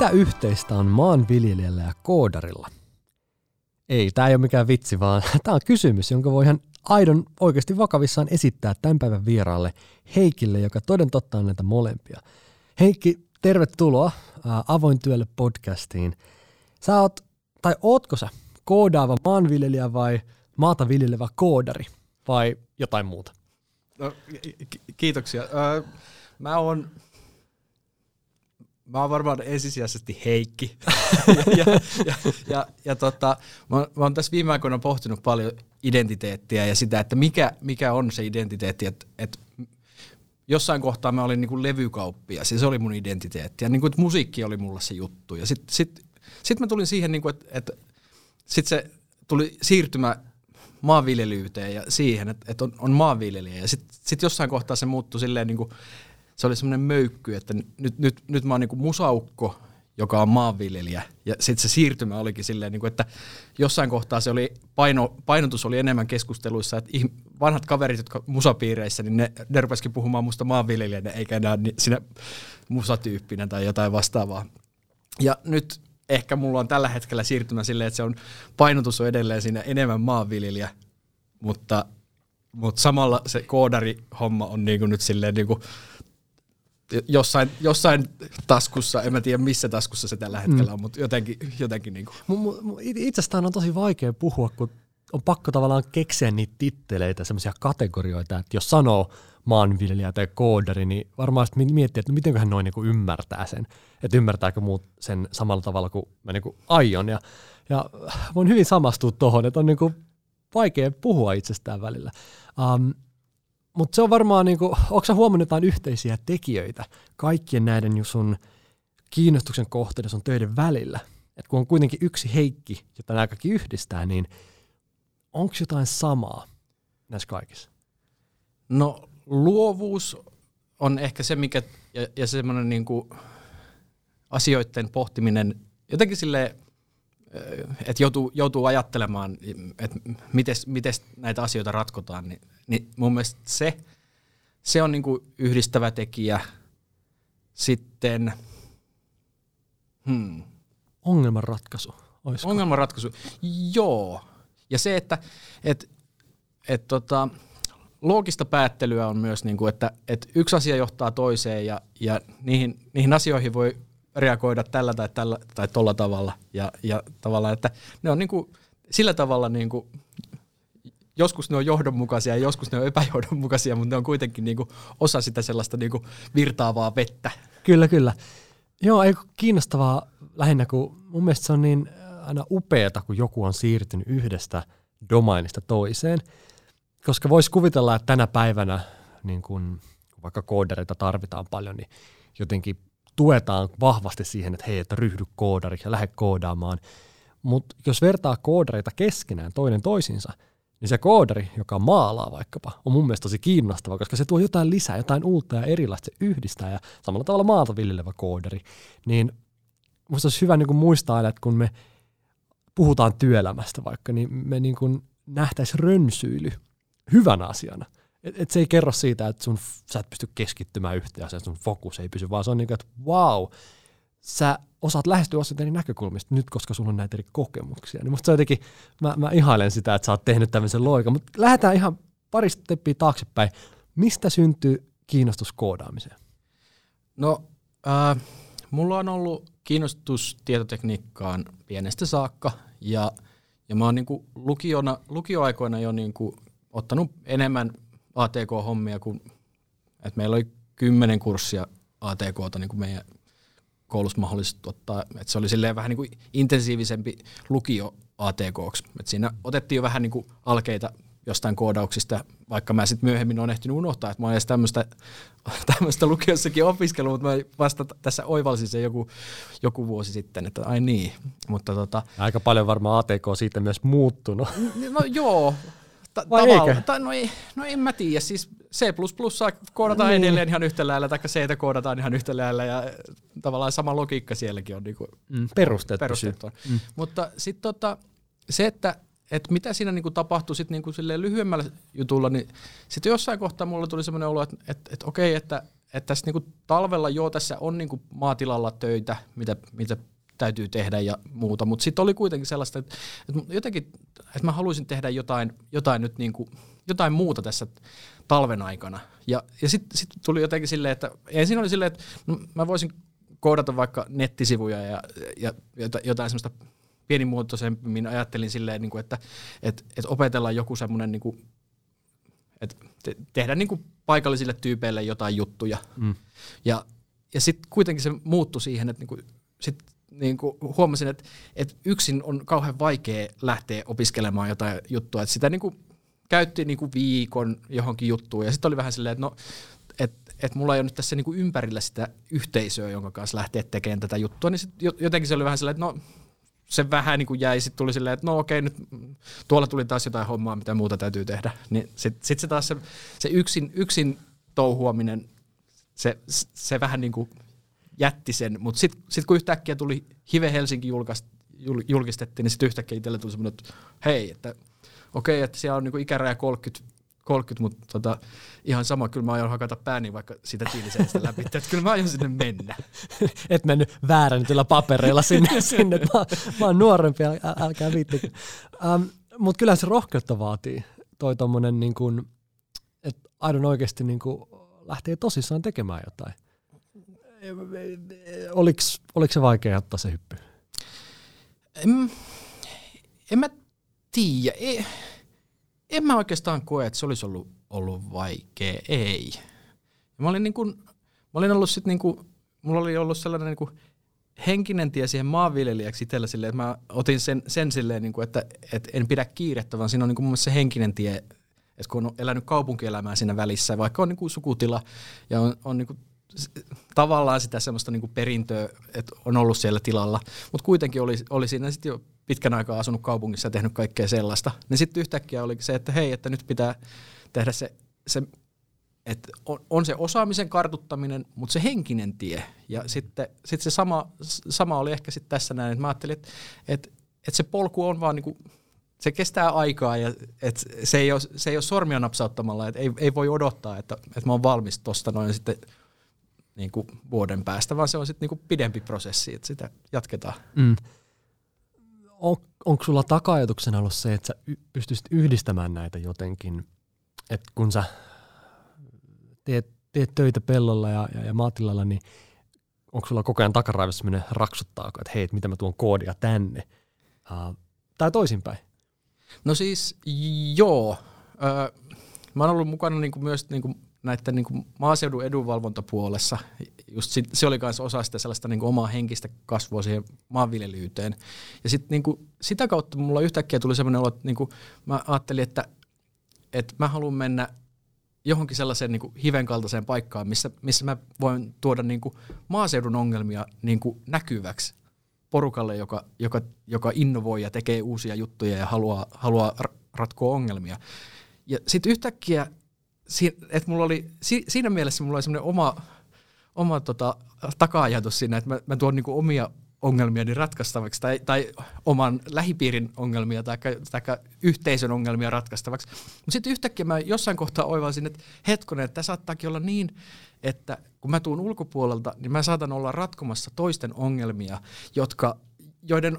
Mitä yhteistä on maanviljelijällä ja koodarilla? Ei, tämä ei ole mikään vitsi, vaan tämä on kysymys, jonka voi ihan aidon oikeasti vakavissaan esittää tämän päivän vieraalle Heikille, joka toden totta on näitä molempia. Heikki, tervetuloa Avoin työlle podcastiin. Sä oot, tai ootko sä koodaava maanviljelijä vai maata viljelevä koodari vai jotain muuta? No, ki- kiitoksia. Mä oon Mä oon varmaan ensisijaisesti Heikki. ja, ja, ja, ja, ja tota, mä, oon, mä oon tässä viime aikoina pohtinut paljon identiteettiä ja sitä, että mikä, mikä on se identiteetti. Että et jossain kohtaa mä olin niinku levykauppia, siis se oli mun identiteetti. Ja niinku, että musiikki oli mulla se juttu. Ja sitten sit, sit mä tulin siihen, niinku, että et, sit se tuli siirtymä maanviljelyyteen ja siihen, että, että on, on maanviljelijä. Ja sitten sit jossain kohtaa se muuttui silleen, niin kuin, se oli semmoinen möykky, että nyt, nyt, nyt mä oon niin kuin musaukko, joka on maanviljelijä. Ja sitten se siirtymä olikin silleen, niin kuin, että jossain kohtaa se oli, paino, painotus oli enemmän keskusteluissa, että vanhat kaverit, jotka musapiireissä, niin ne, ne rupesikin puhumaan musta maanviljelijänä, eikä enää sinä musatyyppinä tai jotain vastaavaa. Ja nyt ehkä mulla on tällä hetkellä siirtymä silleen, että se on, painotus on edelleen siinä enemmän maanviljelijä, mutta, mutta samalla se koodarihomma on niinku nyt silleen niinku jossain, jossain taskussa, en mä tiedä missä taskussa se tällä hetkellä mm. on, mutta jotenkin, jotenkin niinku. Itsestään on tosi vaikea puhua, kun on pakko tavallaan keksiä niitä titteleitä, semmoisia kategorioita, että jos sanoo maanviljelijä tai koodari, niin varmaan miettii, että mitenköhän noin niin ymmärtää sen, että ymmärtääkö muut sen samalla tavalla kuin mä niin kuin aion. Ja, ja voin hyvin samastua tuohon, että on niin kuin vaikea puhua itsestään välillä. Um, mutta se on varmaan, niin kuin, onko sä huomannut jotain yhteisiä tekijöitä kaikkien näiden sun kiinnostuksen kohteiden sun töiden välillä? Et kun on kuitenkin yksi Heikki, jota nämä kaikki yhdistää, niin onko jotain samaa näissä kaikissa? No luovuus on ehkä se, mikä, ja, ja semmoinen niin asioiden pohtiminen jotenkin silleen, että joutuu, joutuu ajattelemaan, että miten näitä asioita ratkotaan, niin, niin mun mielestä se, se on niin kuin yhdistävä tekijä. Sitten, hmm. Ongelmanratkaisu. Olisiko? Ongelmanratkaisu, joo. Ja se, että et, et tota, loogista päättelyä on myös, niin kuin, että, että yksi asia johtaa toiseen ja, ja niihin, niihin asioihin voi reagoida tällä tai tällä tai tolla tavalla. Ja, ja tavallaan, että ne on niin kuin, sillä tavalla niin kuin, joskus ne on johdonmukaisia ja joskus ne on epäjohdonmukaisia, mutta ne on kuitenkin niin kuin osa sitä sellaista niin kuin virtaavaa vettä. Kyllä, kyllä. Joo, ei kiinnostavaa lähinnä, kun mun mielestä se on niin aina upeata, kun joku on siirtynyt yhdestä domainista toiseen – koska voisi kuvitella, että tänä päivänä, niin kun vaikka koodareita tarvitaan paljon, niin jotenkin tuetaan vahvasti siihen, että hei, että ryhdy koodariksi ja lähde koodaamaan. Mutta jos vertaa koodareita keskenään toinen toisinsa, niin se koodari, joka maalaa vaikkapa, on mun mielestä tosi kiinnostava, koska se tuo jotain lisää, jotain uutta ja erilaista, se yhdistää ja samalla tavalla maata viljelevä koodari. Niin musta olisi hyvä niin muistaa, että kun me puhutaan työelämästä vaikka, niin me niin kuin nähtäisiin rönsyily hyvänä asiana. Et, et se ei kerro siitä, että sun, sä et pysty keskittymään yhteen asiaan, sun fokus ei pysy, vaan se on niin kuin, että wow, sä osaat lähestyä asioita eri näkökulmista nyt, koska sulla on näitä eri kokemuksia. Niin musta se jotenkin, mä, mä ihailen sitä, että sä oot tehnyt tämmöisen loikan, mutta lähdetään ihan pari steppiä taaksepäin. Mistä syntyy kiinnostus koodaamiseen? No, äh, mulla on ollut kiinnostus tietotekniikkaan pienestä saakka, ja, ja mä oon niinku lukiona, lukioaikoina jo niinku ottanut enemmän ATK-hommia kuin, että meillä oli kymmenen kurssia ATKta niin kuin meidän koulussa mahdollisesti ottaa, että se oli silleen vähän niin kuin intensiivisempi lukio ATKksi. Että siinä otettiin jo vähän niin kuin alkeita jostain koodauksista, vaikka mä sitten myöhemmin olen ehtinyt unohtaa, että mä olen edes tämmöistä, tämmöistä lukiossakin opiskellut, mutta mä vasta tässä oivalsin sen joku, joku vuosi sitten, että ai niin. Mutta tota, Aika paljon varmaan ATK siitä myös muuttunut. No joo, Ta- Vai tavalla, ta- no, ei, no en mä tiedä, siis C++ koodataan niin. edelleen ihan yhtä lailla, tai C koodataan ihan yhtä lailla, ja tavallaan sama logiikka sielläkin on niinku mm, perusteet. perusteet mm. Mutta sitten tota, se, että et mitä siinä niinku tapahtui sit niinku lyhyemmällä jutulla, niin sitten jossain kohtaa mulla tuli semmoinen olo, että et, et okei, että että tässä niinku talvella joo, tässä on niinku maatilalla töitä, mitä, mitä täytyy tehdä ja muuta, mutta sitten oli kuitenkin sellaista, että, että jotenkin, että mä haluaisin tehdä jotain, jotain nyt niinku, jotain muuta tässä talven aikana. Ja, ja sitten sit tuli jotenkin silleen, että ensin oli silleen, että no, mä voisin koodata vaikka nettisivuja ja, ja jotain semmoista pienimuotoisemmin ajattelin silleen, niin kuin, että, että, että opetellaan joku semmoinen, niin kuin, että te, tehdä niin kuin paikallisille tyypeille jotain juttuja. Mm. Ja, ja sitten kuitenkin se muuttui siihen, että niin kuin, sit, niin kuin huomasin, että, että yksin on kauhean vaikea lähteä opiskelemaan jotain juttua. Että sitä niin kuin käytti niin kuin viikon johonkin juttuun ja sitten oli vähän silleen, että no, että et mulla ei ole nyt tässä niinku ympärillä sitä yhteisöä, jonka kanssa lähteä tekemään tätä juttua, niin sit jotenkin se oli vähän silleen, että no se vähän niin kuin jäi, sitten tuli silleen, että no okei, nyt tuolla tuli taas jotain hommaa, mitä muuta täytyy tehdä. Niin sitten sit se taas se, se yksin, yksin touhuaminen, se, se vähän niin kuin jätti sen, mutta sitten sit kun yhtäkkiä tuli Hive Helsinki julkaist, julkistettiin, niin sitten yhtäkkiä itselle tuli semmoinen, että hei, että okei, että siellä on niin kuin ikäraja 30 30, mutta tota, ihan sama, kyllä mä aion hakata pääni vaikka sitä tiiliseistä läpi, että kyllä mä aion sinne mennä. Et mennyt väärännetyllä papereilla sinne, sinne. Mä, mä oon nuorempi, äl, älkää viittikö. Um, mutta kyllä se rohkeutta vaatii, toi tommonen niin kuin, että aidon oikeasti niin kuin lähtee tosissaan tekemään jotain. Oliko, oliko se vaikea ottaa se hyppy? En, en mä tiedä. Ei en mä oikeastaan koe, että se olisi ollut, ollut vaikea. Ei. Mä olin, niin kuin, mä olin ollut sit niin mulla oli ollut sellainen niin kuin henkinen tie siihen maanviljelijäksi itsellä silleen, että mä otin sen, sen silleen, niin kuin, että, että en pidä kiirettä, vaan siinä on niin mun se henkinen tie, että kun on elänyt kaupunkielämää siinä välissä, vaikka on niin kuin sukutila ja on, on niin kuin tavallaan sitä semmoista niin perintöä, että on ollut siellä tilalla, mutta kuitenkin oli, oli siinä sitten jo pitkän aikaa asunut kaupungissa ja tehnyt kaikkea sellaista. Niin sitten yhtäkkiä oli se, että hei, että nyt pitää tehdä se, se että on, on se osaamisen kartuttaminen, mutta se henkinen tie. Ja sitten sit se sama, sama oli ehkä sitten tässä näin, että mä ajattelin, että, että, että se polku on vaan niinku, se kestää aikaa ja että se, ei ole, se ei ole sormia napsauttamalla, että ei, ei voi odottaa, että, että mä oon valmis tuosta noin sitten niin kuin vuoden päästä, vaan se on sitten niin pidempi prosessi, että sitä jatketaan. Mm on, onko sulla taka-ajatuksena ollut se, että sä y- pystyisit yhdistämään näitä jotenkin, että kun sä teet, teet töitä pellolla ja, ja, ja maatilalla, niin onko sulla koko ajan takaraivossa sellainen raksuttaako, että hei, mitä mä tuon koodia tänne, uh, tai toisinpäin? No siis joo, öö, mä oon ollut mukana niinku myös niinku näiden niin kuin maaseudun edunvalvontapuolessa, just sit, se oli myös osa sitä sellaista niin kuin omaa henkistä kasvua siihen maanviljelyyteen. Ja sit, niin kuin, sitä kautta mulla yhtäkkiä tuli sellainen olo, että niin kuin, mä ajattelin, että, että mä haluan mennä johonkin sellaiseen niin kuin hiven kaltaiseen paikkaan, missä, missä mä voin tuoda niin kuin maaseudun ongelmia niin kuin näkyväksi porukalle, joka, joka, joka innovoi ja tekee uusia juttuja ja haluaa, haluaa ratkoa ongelmia. Ja sitten yhtäkkiä si, että mulla oli, si, siinä mielessä mulla oli semmoinen oma, oma tota, taka-ajatus siinä, että mä, mä tuon niinku omia ongelmiani ratkaistavaksi tai, tai oman lähipiirin ongelmia tai, tai yhteisön ongelmia ratkaistavaksi. Mutta sitten yhtäkkiä mä jossain kohtaa oivalsin, että hetkonen, että tämä saattaakin olla niin, että kun mä tuun ulkopuolelta, niin mä saatan olla ratkomassa toisten ongelmia, jotka joiden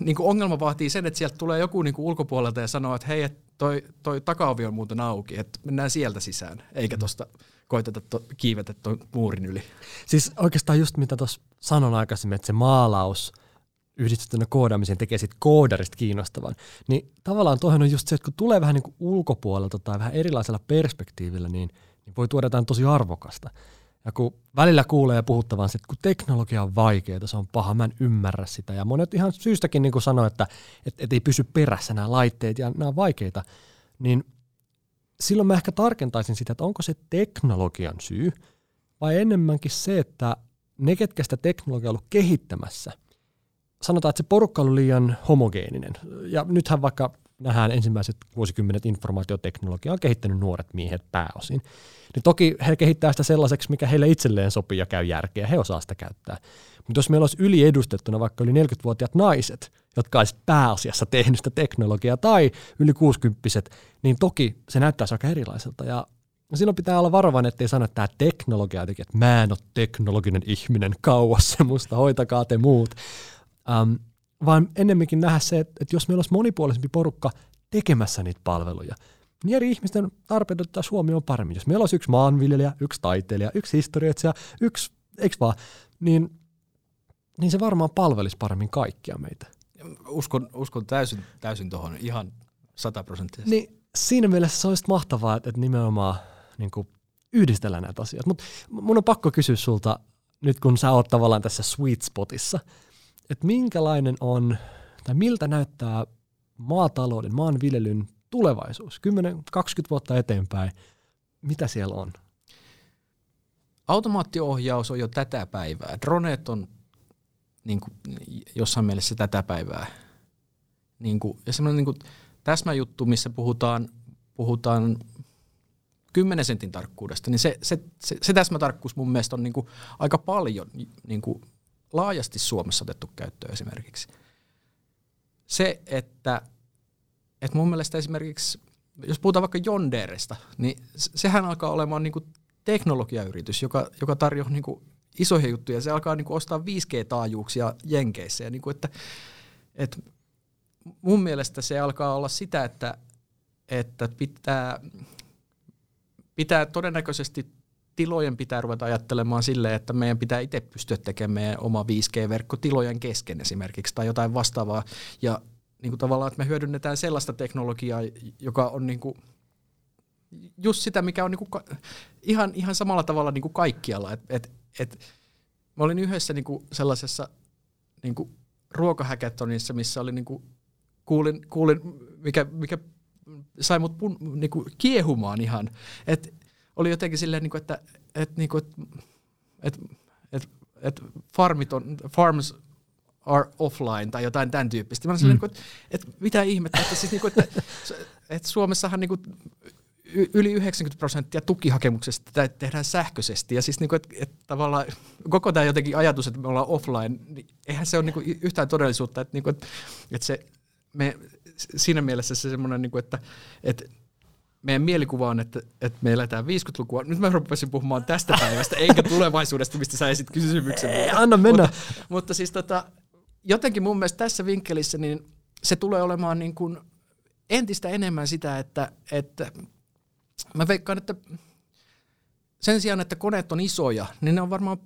niin kuin ongelma vaatii sen, että sieltä tulee joku niin kuin ulkopuolelta ja sanoo, että hei, toi, toi takaovi on muuten auki, että mennään sieltä sisään, eikä tuosta koiteta to, kiivetä tuon muurin yli. Siis oikeastaan just mitä tuossa sanon aikaisemmin, että se maalaus yhdistettynä koodaamiseen tekee sit koodarista kiinnostavan, niin tavallaan tuohon on just se, että kun tulee vähän niin kuin ulkopuolelta tai vähän erilaisella perspektiivillä, niin, niin voi tuoda jotain tosi arvokasta. Ja kun välillä kuulee puhuttavan että kun teknologia on vaikeaa, se on paha, mä en ymmärrä sitä. Ja monet ihan syystäkin niin sanoo, että et, et ei pysy perässä nämä laitteet ja nämä on vaikeita. Niin silloin mä ehkä tarkentaisin sitä, että onko se teknologian syy vai enemmänkin se, että ne, ketkä sitä teknologiaa on ollut kehittämässä, sanotaan, että se porukka on liian homogeeninen. Ja nythän vaikka nähdään ensimmäiset vuosikymmenet informaatioteknologiaa on kehittänyt nuoret miehet pääosin. Niin toki he kehittää sitä sellaiseksi, mikä heille itselleen sopii ja käy järkeä, he osaa sitä käyttää. Mutta jos meillä olisi yliedustettuna vaikka yli 40-vuotiaat naiset, jotka olisi pääasiassa tehnyt sitä teknologiaa, tai yli 60 niin toki se näyttäisi aika erilaiselta. Ja silloin pitää olla varovainen, ettei sano, että tämä teknologia jotenkin, että mä en ole teknologinen ihminen kauas semmoista, hoitakaa te muut. Um, vaan ennemminkin nähdä se, että, että jos meillä olisi monipuolisempi porukka tekemässä niitä palveluja, niin eri ihmisten tarpeet ottaa huomioon paremmin. Jos meillä olisi yksi maanviljelijä, yksi taiteilija, yksi historiatsija, yksi, eikö vaan, niin, niin se varmaan palvelisi paremmin kaikkia meitä. Uskon, uskon täysin, täysin tuohon ihan sataprosenttisesti. Niin siinä mielessä se olisi mahtavaa, että nimenomaan niin kuin yhdistellä näitä asioita. Mutta mun on pakko kysyä sulta, nyt kun sä oot tavallaan tässä sweet spotissa, että minkälainen on, tai miltä näyttää maatalouden, maanviljelyn tulevaisuus, 10-20 vuotta eteenpäin, mitä siellä on? Automaattiohjaus on jo tätä päivää. Droneet on niin kuin, jossain mielessä tätä päivää. Niin kuin, ja semmoinen niin täsmäjuttu, missä puhutaan, puhutaan 10 sentin tarkkuudesta, niin se, se, se, se täsmätarkkuus mun mielestä on niin kuin aika paljon niin kuin laajasti Suomessa otettu käyttöön esimerkiksi. Se, että, että mun mielestä esimerkiksi, jos puhutaan vaikka Jonderesta, niin sehän alkaa olemaan niin kuin teknologiayritys, joka, joka tarjoaa niin kuin isoja juttuja. Se alkaa niin kuin ostaa 5G-taajuuksia Jenkeissä. Ja niin kuin, että, että mun mielestä se alkaa olla sitä, että, että pitää, pitää todennäköisesti tilojen pitää ruveta ajattelemaan silleen, että meidän pitää itse pystyä tekemään oma 5G-verkko tilojen kesken esimerkiksi tai jotain vastaavaa. Ja niin kuin tavallaan, että me hyödynnetään sellaista teknologiaa, joka on niin kuin just sitä, mikä on niin kuin ihan, ihan samalla tavalla niin kuin kaikkialla. Et, et, et, mä olin yhdessä niin kuin sellaisessa niin kuin ruokahäkätonissa, missä oli niin kuin kuulin, kuulin mikä, mikä sai mut pun, niin kuin kiehumaan ihan. Et oli jotenkin silleen, niin kuin, että, että, niin kuin, että, että, että farmit on, farms are offline tai jotain tämän tyyppistä. Mä mm. niin että, että mitä ihmettä, että, siis, niin kuin, että, että Suomessahan niin kuin, yli 90 prosenttia tukihakemuksesta tehdään sähköisesti. Ja siis niin kuin, että, että tavallaan koko tämä jotenkin ajatus, että me ollaan offline, niin eihän se ole niin kuin yhtään todellisuutta. Että, niin kuin, että se, me, siinä mielessä se semmoinen, niin kuin, että, että meidän mielikuva on, että, että me eletään 50-lukua. Nyt mä rupesin puhumaan tästä päivästä, eikä tulevaisuudesta, mistä sä esit kysymyksen. Ei, anna mennä. Mutta, mutta siis tota, jotenkin mun mielestä tässä vinkkelissä niin se tulee olemaan niin kuin entistä enemmän sitä, että, että mä veikkaan, että sen sijaan, että koneet on isoja, niin ne on varmaan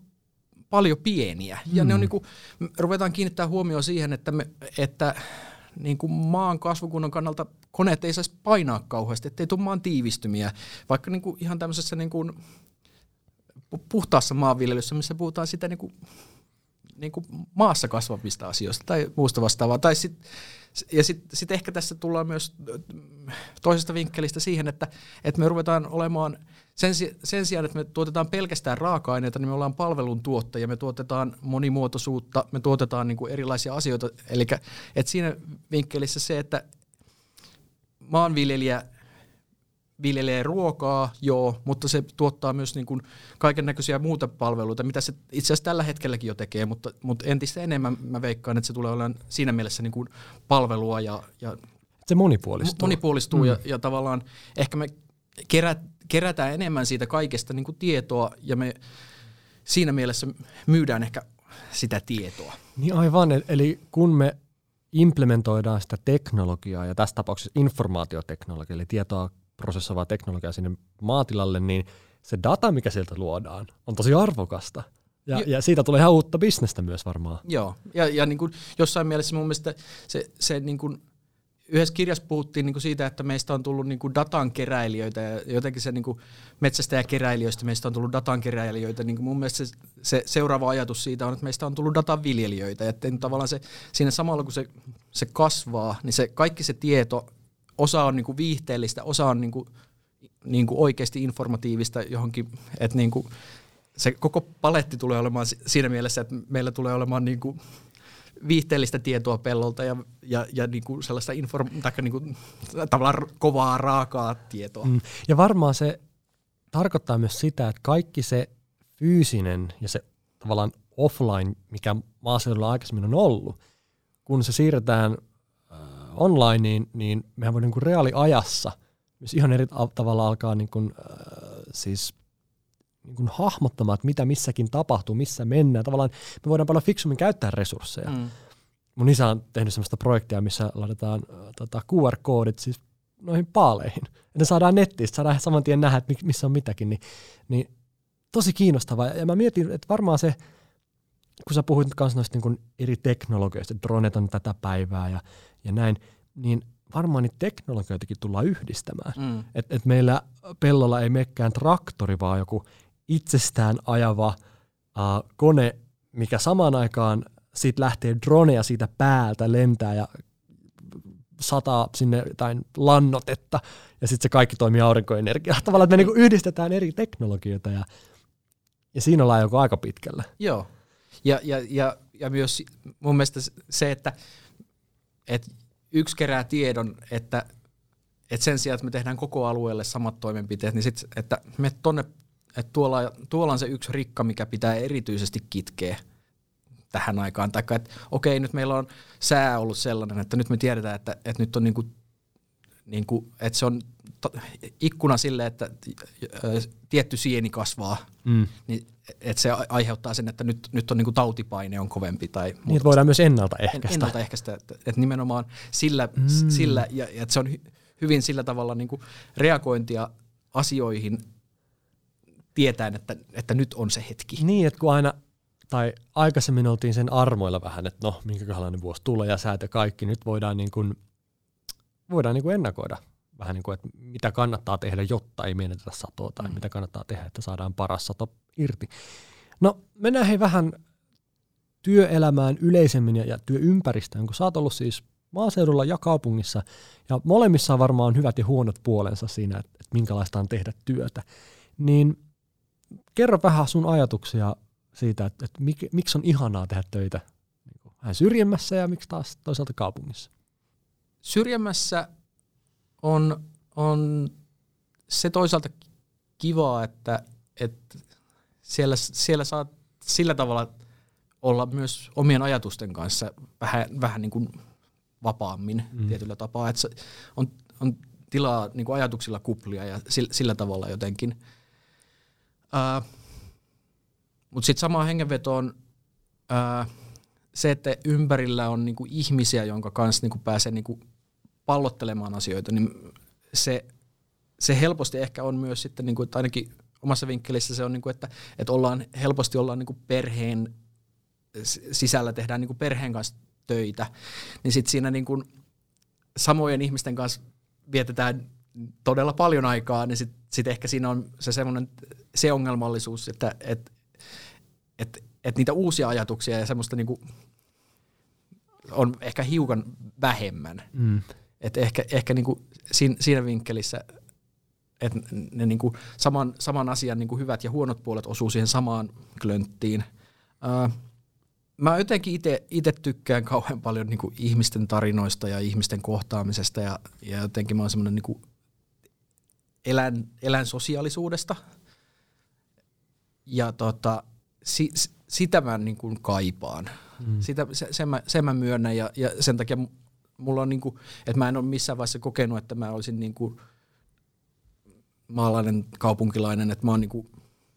paljon pieniä. Ja hmm. ne on niin kuin, ruvetaan kiinnittää huomioon siihen, että, me, että niin kuin maan kasvukunnan kannalta koneet ei saisi painaa kauheasti, ettei tule maan tiivistymiä. Vaikka niin kuin ihan tämmöisessä niin kuin puhtaassa maanviljelyssä, missä puhutaan sitä niin kuin, niin kuin maassa kasvavista asioista tai muusta vastaavaa. Tai sit, ja sitten sit ehkä tässä tullaan myös toisesta vinkkelistä siihen, että, että me ruvetaan olemaan – sen, sen sijaan, että me tuotetaan pelkästään raaka-aineita, niin me ollaan palveluntuottajia, me tuotetaan monimuotoisuutta, me tuotetaan niin kuin erilaisia asioita. Eli että siinä vinkkelissä se, että maanviljelijä viljelee ruokaa, joo, mutta se tuottaa myös niin kuin kaiken näköisiä muuta palveluita, mitä se itse asiassa tällä hetkelläkin jo tekee, mutta, mutta entistä enemmän mä veikkaan, että se tulee olemaan siinä mielessä niin kuin palvelua ja, ja se monipuolistuu. Monipuolistuu mm. ja, ja tavallaan ehkä me kerät, kerätään enemmän siitä kaikesta niin kuin tietoa ja me siinä mielessä myydään ehkä sitä tietoa. Niin aivan, eli kun me implementoidaan sitä teknologiaa ja tässä tapauksessa informaatioteknologiaa, eli tietoa prosessoivaa teknologiaa sinne maatilalle, niin se data, mikä sieltä luodaan, on tosi arvokasta. Ja, ja siitä tulee ihan uutta bisnestä myös varmaan. Joo, ja, ja niin kuin jossain mielessä mun mielestä se, se niin kuin yhdessä kirjassa puhuttiin niin kuin siitä, että meistä on tullut niin kuin datan keräilijöitä ja jotenkin se niin kuin metsästäjäkeräilijöistä meistä on tullut datan keräilijöitä. Niin kuin mun mielestä se, se, seuraava ajatus siitä on, että meistä on tullut datan viljelijöitä. Että tavallaan se, siinä samalla kun se, se kasvaa, niin se kaikki se tieto, osa on niin kuin viihteellistä, osa on niin kuin, niin kuin oikeasti informatiivista johonkin, että niin kuin se koko paletti tulee olemaan siinä mielessä, että meillä tulee olemaan niin kuin viihteellistä tietoa pellolta ja, ja, ja niin kuin sellaista inform- niin kuin, tavallaan kovaa, raakaa tietoa. Mm. Ja varmaan se tarkoittaa myös sitä, että kaikki se fyysinen ja se tavallaan offline, mikä maaseudulla aikaisemmin on ollut, kun se siirretään onlineen, niin mehän voi niin kuin reaaliajassa myös ihan eri tavalla alkaa niin kuin, äh, siis niin kuin hahmottamaan, että mitä missäkin tapahtuu, missä mennään. Tavallaan me voidaan paljon fiksummin käyttää resursseja. Mm. Mun isä on tehnyt sellaista projektia, missä laitetaan äh, tota, QR-koodit siis noihin paaleihin. Että saadaan nettiin, saadaan saman tien nähdä, että missä on mitäkin. Niin, niin tosi kiinnostavaa. Ja mä mietin, että varmaan se, kun sä puhuit myös noista niin eri teknologioista, dronet on tätä päivää ja, ja näin, niin varmaan niitä teknologioitakin tullaan yhdistämään. Mm. Että et meillä pellolla ei mekkään traktori, vaan joku itsestään ajava uh, kone, mikä samaan aikaan siitä lähtee droneja siitä päältä, lentää ja sataa sinne jotain lannotetta, ja sitten se kaikki toimii aurinkoenergiaa. Tavallaan, että me niinku yhdistetään eri teknologioita, ja, ja siinä ollaan joko aika pitkällä. Joo, ja, ja, ja, ja myös mun mielestä se, että, että yksi kerää tiedon, että, että sen sijaan, että me tehdään koko alueelle samat toimenpiteet, niin sit, että me tonne, että tuolla, tuolla on se yksi rikka, mikä pitää erityisesti kitkeä tähän aikaan. Tai että okei, nyt meillä on sää ollut sellainen, että nyt me tiedetään, että, että nyt on niin kuin, niin kuin, että se on ikkuna sille, että tietty sieni kasvaa, mm. niin että se aiheuttaa sen, että nyt, nyt on niin kuin tautipaine on kovempi. Tai niin, voidaan myös ennaltaehkäistä. Ennaltaehkäistä, että, että nimenomaan sillä, mm. sillä ja, ja että se on hy, hyvin sillä tavalla niin kuin reagointia asioihin tietäen, että, että nyt on se hetki. Niin, että kun aina, tai aikaisemmin oltiin sen armoilla vähän, että no, minkälainen vuosi tulee ja säät ja kaikki, nyt voidaan, niin kuin, voidaan niin kuin ennakoida vähän niin kuin, että mitä kannattaa tehdä, jotta ei menetetä satoa, tai mm. mitä kannattaa tehdä, että saadaan paras sato irti. No, mennään hei vähän työelämään yleisemmin ja, ja työympäristöön, kun sä oot ollut siis maaseudulla ja kaupungissa, ja molemmissa on varmaan hyvät ja huonot puolensa siinä, että, että minkälaista on tehdä työtä. Niin kerro vähän sun ajatuksia siitä, että, että mik, miksi on ihanaa tehdä töitä niin vähän syrjemmässä ja miksi taas toisaalta kaupungissa? Syrjemmässä on, on se toisaalta kivaa, että, että siellä, siellä saa sillä tavalla olla myös omien ajatusten kanssa vähän, vähän niin kuin vapaammin mm. tietyllä tapaa, että on, on tilaa niin kuin ajatuksilla kuplia ja sillä, sillä tavalla jotenkin. Uh, Mutta sitten samaan hengenvetoon uh, se, että ympärillä on niin kuin ihmisiä, jonka kanssa niin kuin pääsee niin kuin pallottelemaan asioita, niin se, se helposti ehkä on myös sitten, niin kuin, että ainakin omassa vinkkelissä se on, niin kuin, että, että ollaan, helposti ollaan niin kuin perheen sisällä, tehdään niin kuin perheen kanssa töitä, niin sitten siinä niin kuin samojen ihmisten kanssa vietetään todella paljon aikaa, niin sitten sit ehkä siinä on se semmoinen se ongelmallisuus, että et, et, et niitä uusia ajatuksia ja semmoista niinku on ehkä hiukan vähemmän. Mm. Et ehkä ehkä niinku siinä, siinä vinkkelissä, että ne niinku saman, saman asian niinku hyvät ja huonot puolet osuu siihen samaan klönttiin. Uh, mä jotenkin itse tykkään kauhean paljon niinku ihmisten tarinoista ja ihmisten kohtaamisesta ja, ja jotenkin mä oon semmoinen niinku elän, elän sosiaalisuudesta. Ja tota, si, sitä mä niin kuin kaipaan. Mm. Sitä, se, sen, mä, sen mä myönnän ja, ja sen takia mulla on, niin kuin, että mä en ole missään vaiheessa kokenut, että mä olisin niin kuin maalainen kaupunkilainen, että mä oon niin kuin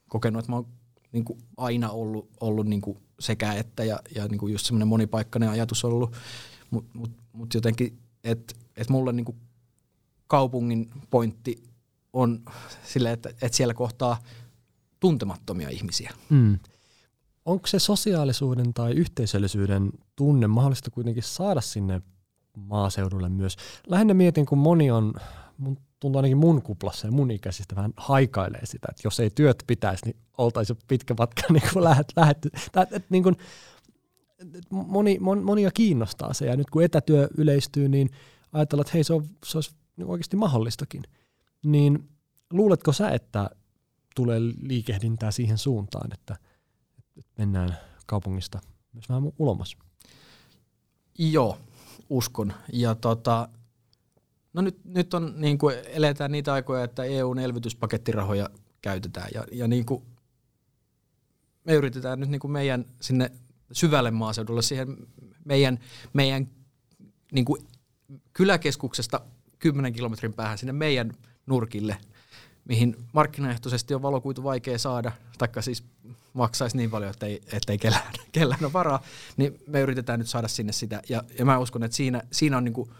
kokenut, että mä oon niin kuin aina ollut, ollut niin kuin sekä että ja, ja niin kuin just semmoinen monipaikkainen ajatus ollut, mutta mut, mut jotenkin, että et mulla niin kuin kaupungin pointti on sille, että, että siellä kohtaa tuntemattomia ihmisiä. Mm. Onko se sosiaalisuuden tai yhteisöllisyyden tunne mahdollista kuitenkin saada sinne maaseudulle myös? Lähinnä mietin, kun moni on, mun tuntuu ainakin mun kuplassa ja mun ikäisistä vähän haikailee sitä, että jos ei työt pitäisi, niin oltaisiin pitkä matka niin kuin lähet, lähetty. Tai, et, niin kuin, moni, mon, monia kiinnostaa se, ja nyt kun etätyö yleistyy, niin ajatellaan, että hei, se, on, se olisi oikeasti mahdollistakin. Niin luuletko sä, että tulee liikehdintää siihen suuntaan, että, mennään kaupungista myös vähän ulomas? Joo, uskon. Ja tota, no nyt, nyt on, niin kuin eletään niitä aikoja, että EUn elvytyspakettirahoja käytetään ja, ja niin kuin me yritetään nyt niin kuin meidän sinne syvälle maaseudulle, siihen meidän, meidän niin kuin kyläkeskuksesta 10 kilometrin päähän sinne meidän nurkille mihin markkinaehtoisesti on valokuitu vaikea saada, taikka siis maksaisi niin paljon, että ei, että ei kellään, kellään ole varaa, niin me yritetään nyt saada sinne sitä. Ja, ja mä uskon, että siinä, siinä on niinku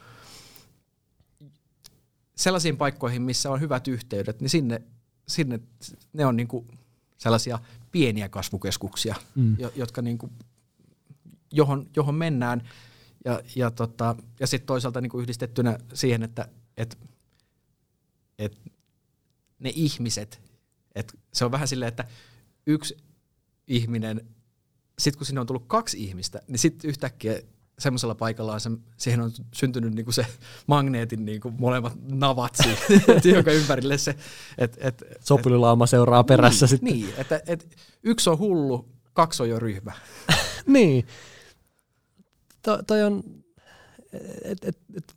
sellaisiin paikkoihin, missä on hyvät yhteydet, niin sinne, sinne ne on niinku sellaisia pieniä kasvukeskuksia, mm. jotka niinku, johon, johon mennään. Ja, ja, tota, ja sitten toisaalta niinku yhdistettynä siihen, että et, et ne ihmiset, et se on vähän silleen, että yksi ihminen, sitten kun sinne on tullut kaksi ihmistä, niin sitten yhtäkkiä semmoisella paikallaan se, siihen on syntynyt niinku se magneetin niinku molemmat navat siitä, joka ympärille se... Et, et, Sopulilauma seuraa perässä niin, sitten. Niin, että et, yksi on hullu, kaksi on jo ryhmä. niin. To, toi on, et, et, et,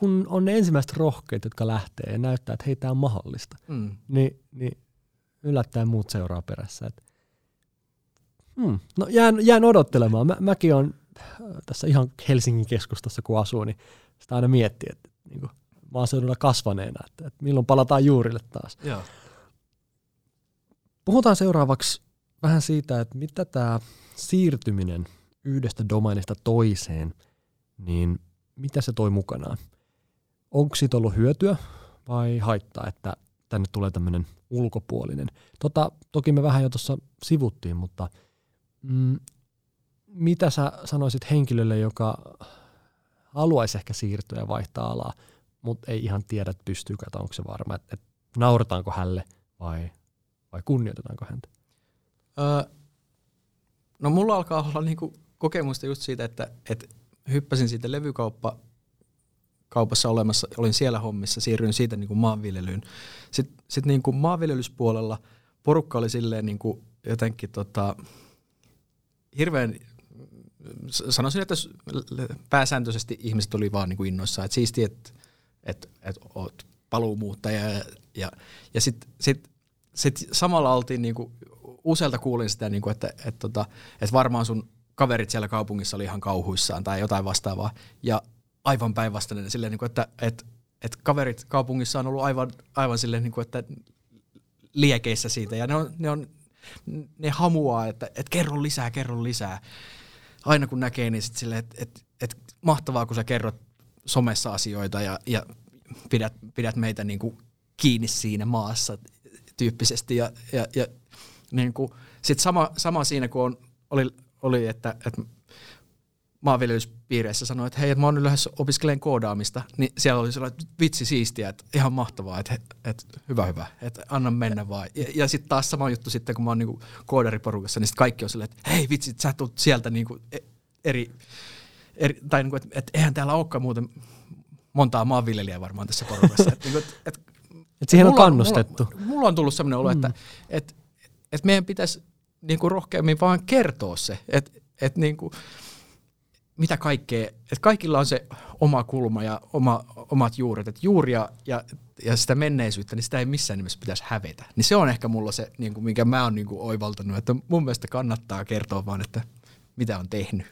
kun on ne ensimmäiset rohkeet, jotka lähtee ja näyttää, että hei, tämä on mahdollista, mm. niin, niin yllättäen muut seuraa perässä. Et, hmm, no jään, jään odottelemaan. Mä, mäkin on tässä ihan Helsingin keskustassa kun asuu, niin sitä aina miettii, että niin kuin maaseudulla kasvaneena, että, että milloin palataan juurille taas. Joo. Puhutaan seuraavaksi vähän siitä, että mitä tämä siirtyminen yhdestä domainista toiseen, niin mitä se toi mukanaan? Onko siitä ollut hyötyä vai haittaa, että tänne tulee tämmöinen ulkopuolinen? Tota, toki me vähän jo tuossa sivuttiin, mutta mm, mitä sä sanoisit henkilölle, joka haluaisi ehkä siirtyä ja vaihtaa alaa, mutta ei ihan tiedä, että pystyykö, että onko se varma, että, että naurataanko hälle vai, vai kunnioitetaanko häntä? Öö, no mulla alkaa olla niinku kokemusta just siitä, että, että hyppäsin siitä levykauppa kaupassa olemassa, olin siellä hommissa, siirryin siitä niin kuin maanviljelyyn. Sitten sit niin kuin maanviljelyspuolella porukka oli silleen niin kuin jotenkin tota, hirveän sanoisin, että pääsääntöisesti ihmiset oli vaan niin kuin innoissaan, että siistiä, että, että, että oot paluumuuttaja ja, ja, ja sitten sit, sit samalla oltiin niin kuin, usealta kuulin sitä, niin kuin, että, että, tota, että varmaan sun kaverit siellä kaupungissa oli ihan kauhuissaan tai jotain vastaavaa ja aivan päinvastainen. Silleen, niin kuin, että, että, että kaverit kaupungissa on ollut aivan, aivan silleen, niin kuin, että liekeissä siitä. Ja ne on, ne on ne hamuaa, että, että kerro lisää, kerro lisää. Aina kun näkee, niin sitten silleen, että et, et mahtavaa, kun sä kerrot somessa asioita ja, ja pidät, pidät meitä niin kuin kiinni siinä maassa tyyppisesti. Ja, ja, ja niin kuin, sit sama, sama siinä, kun on, oli, oli, että, että maanviljelyspiireissä sanoi, että hei, että mä oon nyt lähdössä opiskelemaan koodaamista, niin siellä oli sellainen vitsi siistiä, että ihan mahtavaa, että, että hyvä hyvä, että anna mennä vaan. Ja, ja sitten taas sama juttu sitten, kun mä oon niinku koodariporukassa, niin sitten kaikki on silleen, että hei vitsi, sä tulet sieltä niinku e, eri, eri tai niinku, että, että eihän täällä olekaan muuten montaa maanviljelijää varmaan tässä porukassa. että, niinku, että, että, et siihen on kannustettu. Mulla, mulla on tullut sellainen olo, mm. että, että, että meidän pitäisi niinku rohkeammin vaan kertoa se, että, että niinku, mitä kaikkea, että kaikilla on se oma kulma ja oma, omat juuret, että juuria ja, ja sitä menneisyyttä, niin sitä ei missään nimessä pitäisi hävetä. Niin se on ehkä mulla se, niin kuin, minkä mä oon niin kuin oivaltanut, että mun mielestä kannattaa kertoa vaan, että mitä on tehnyt.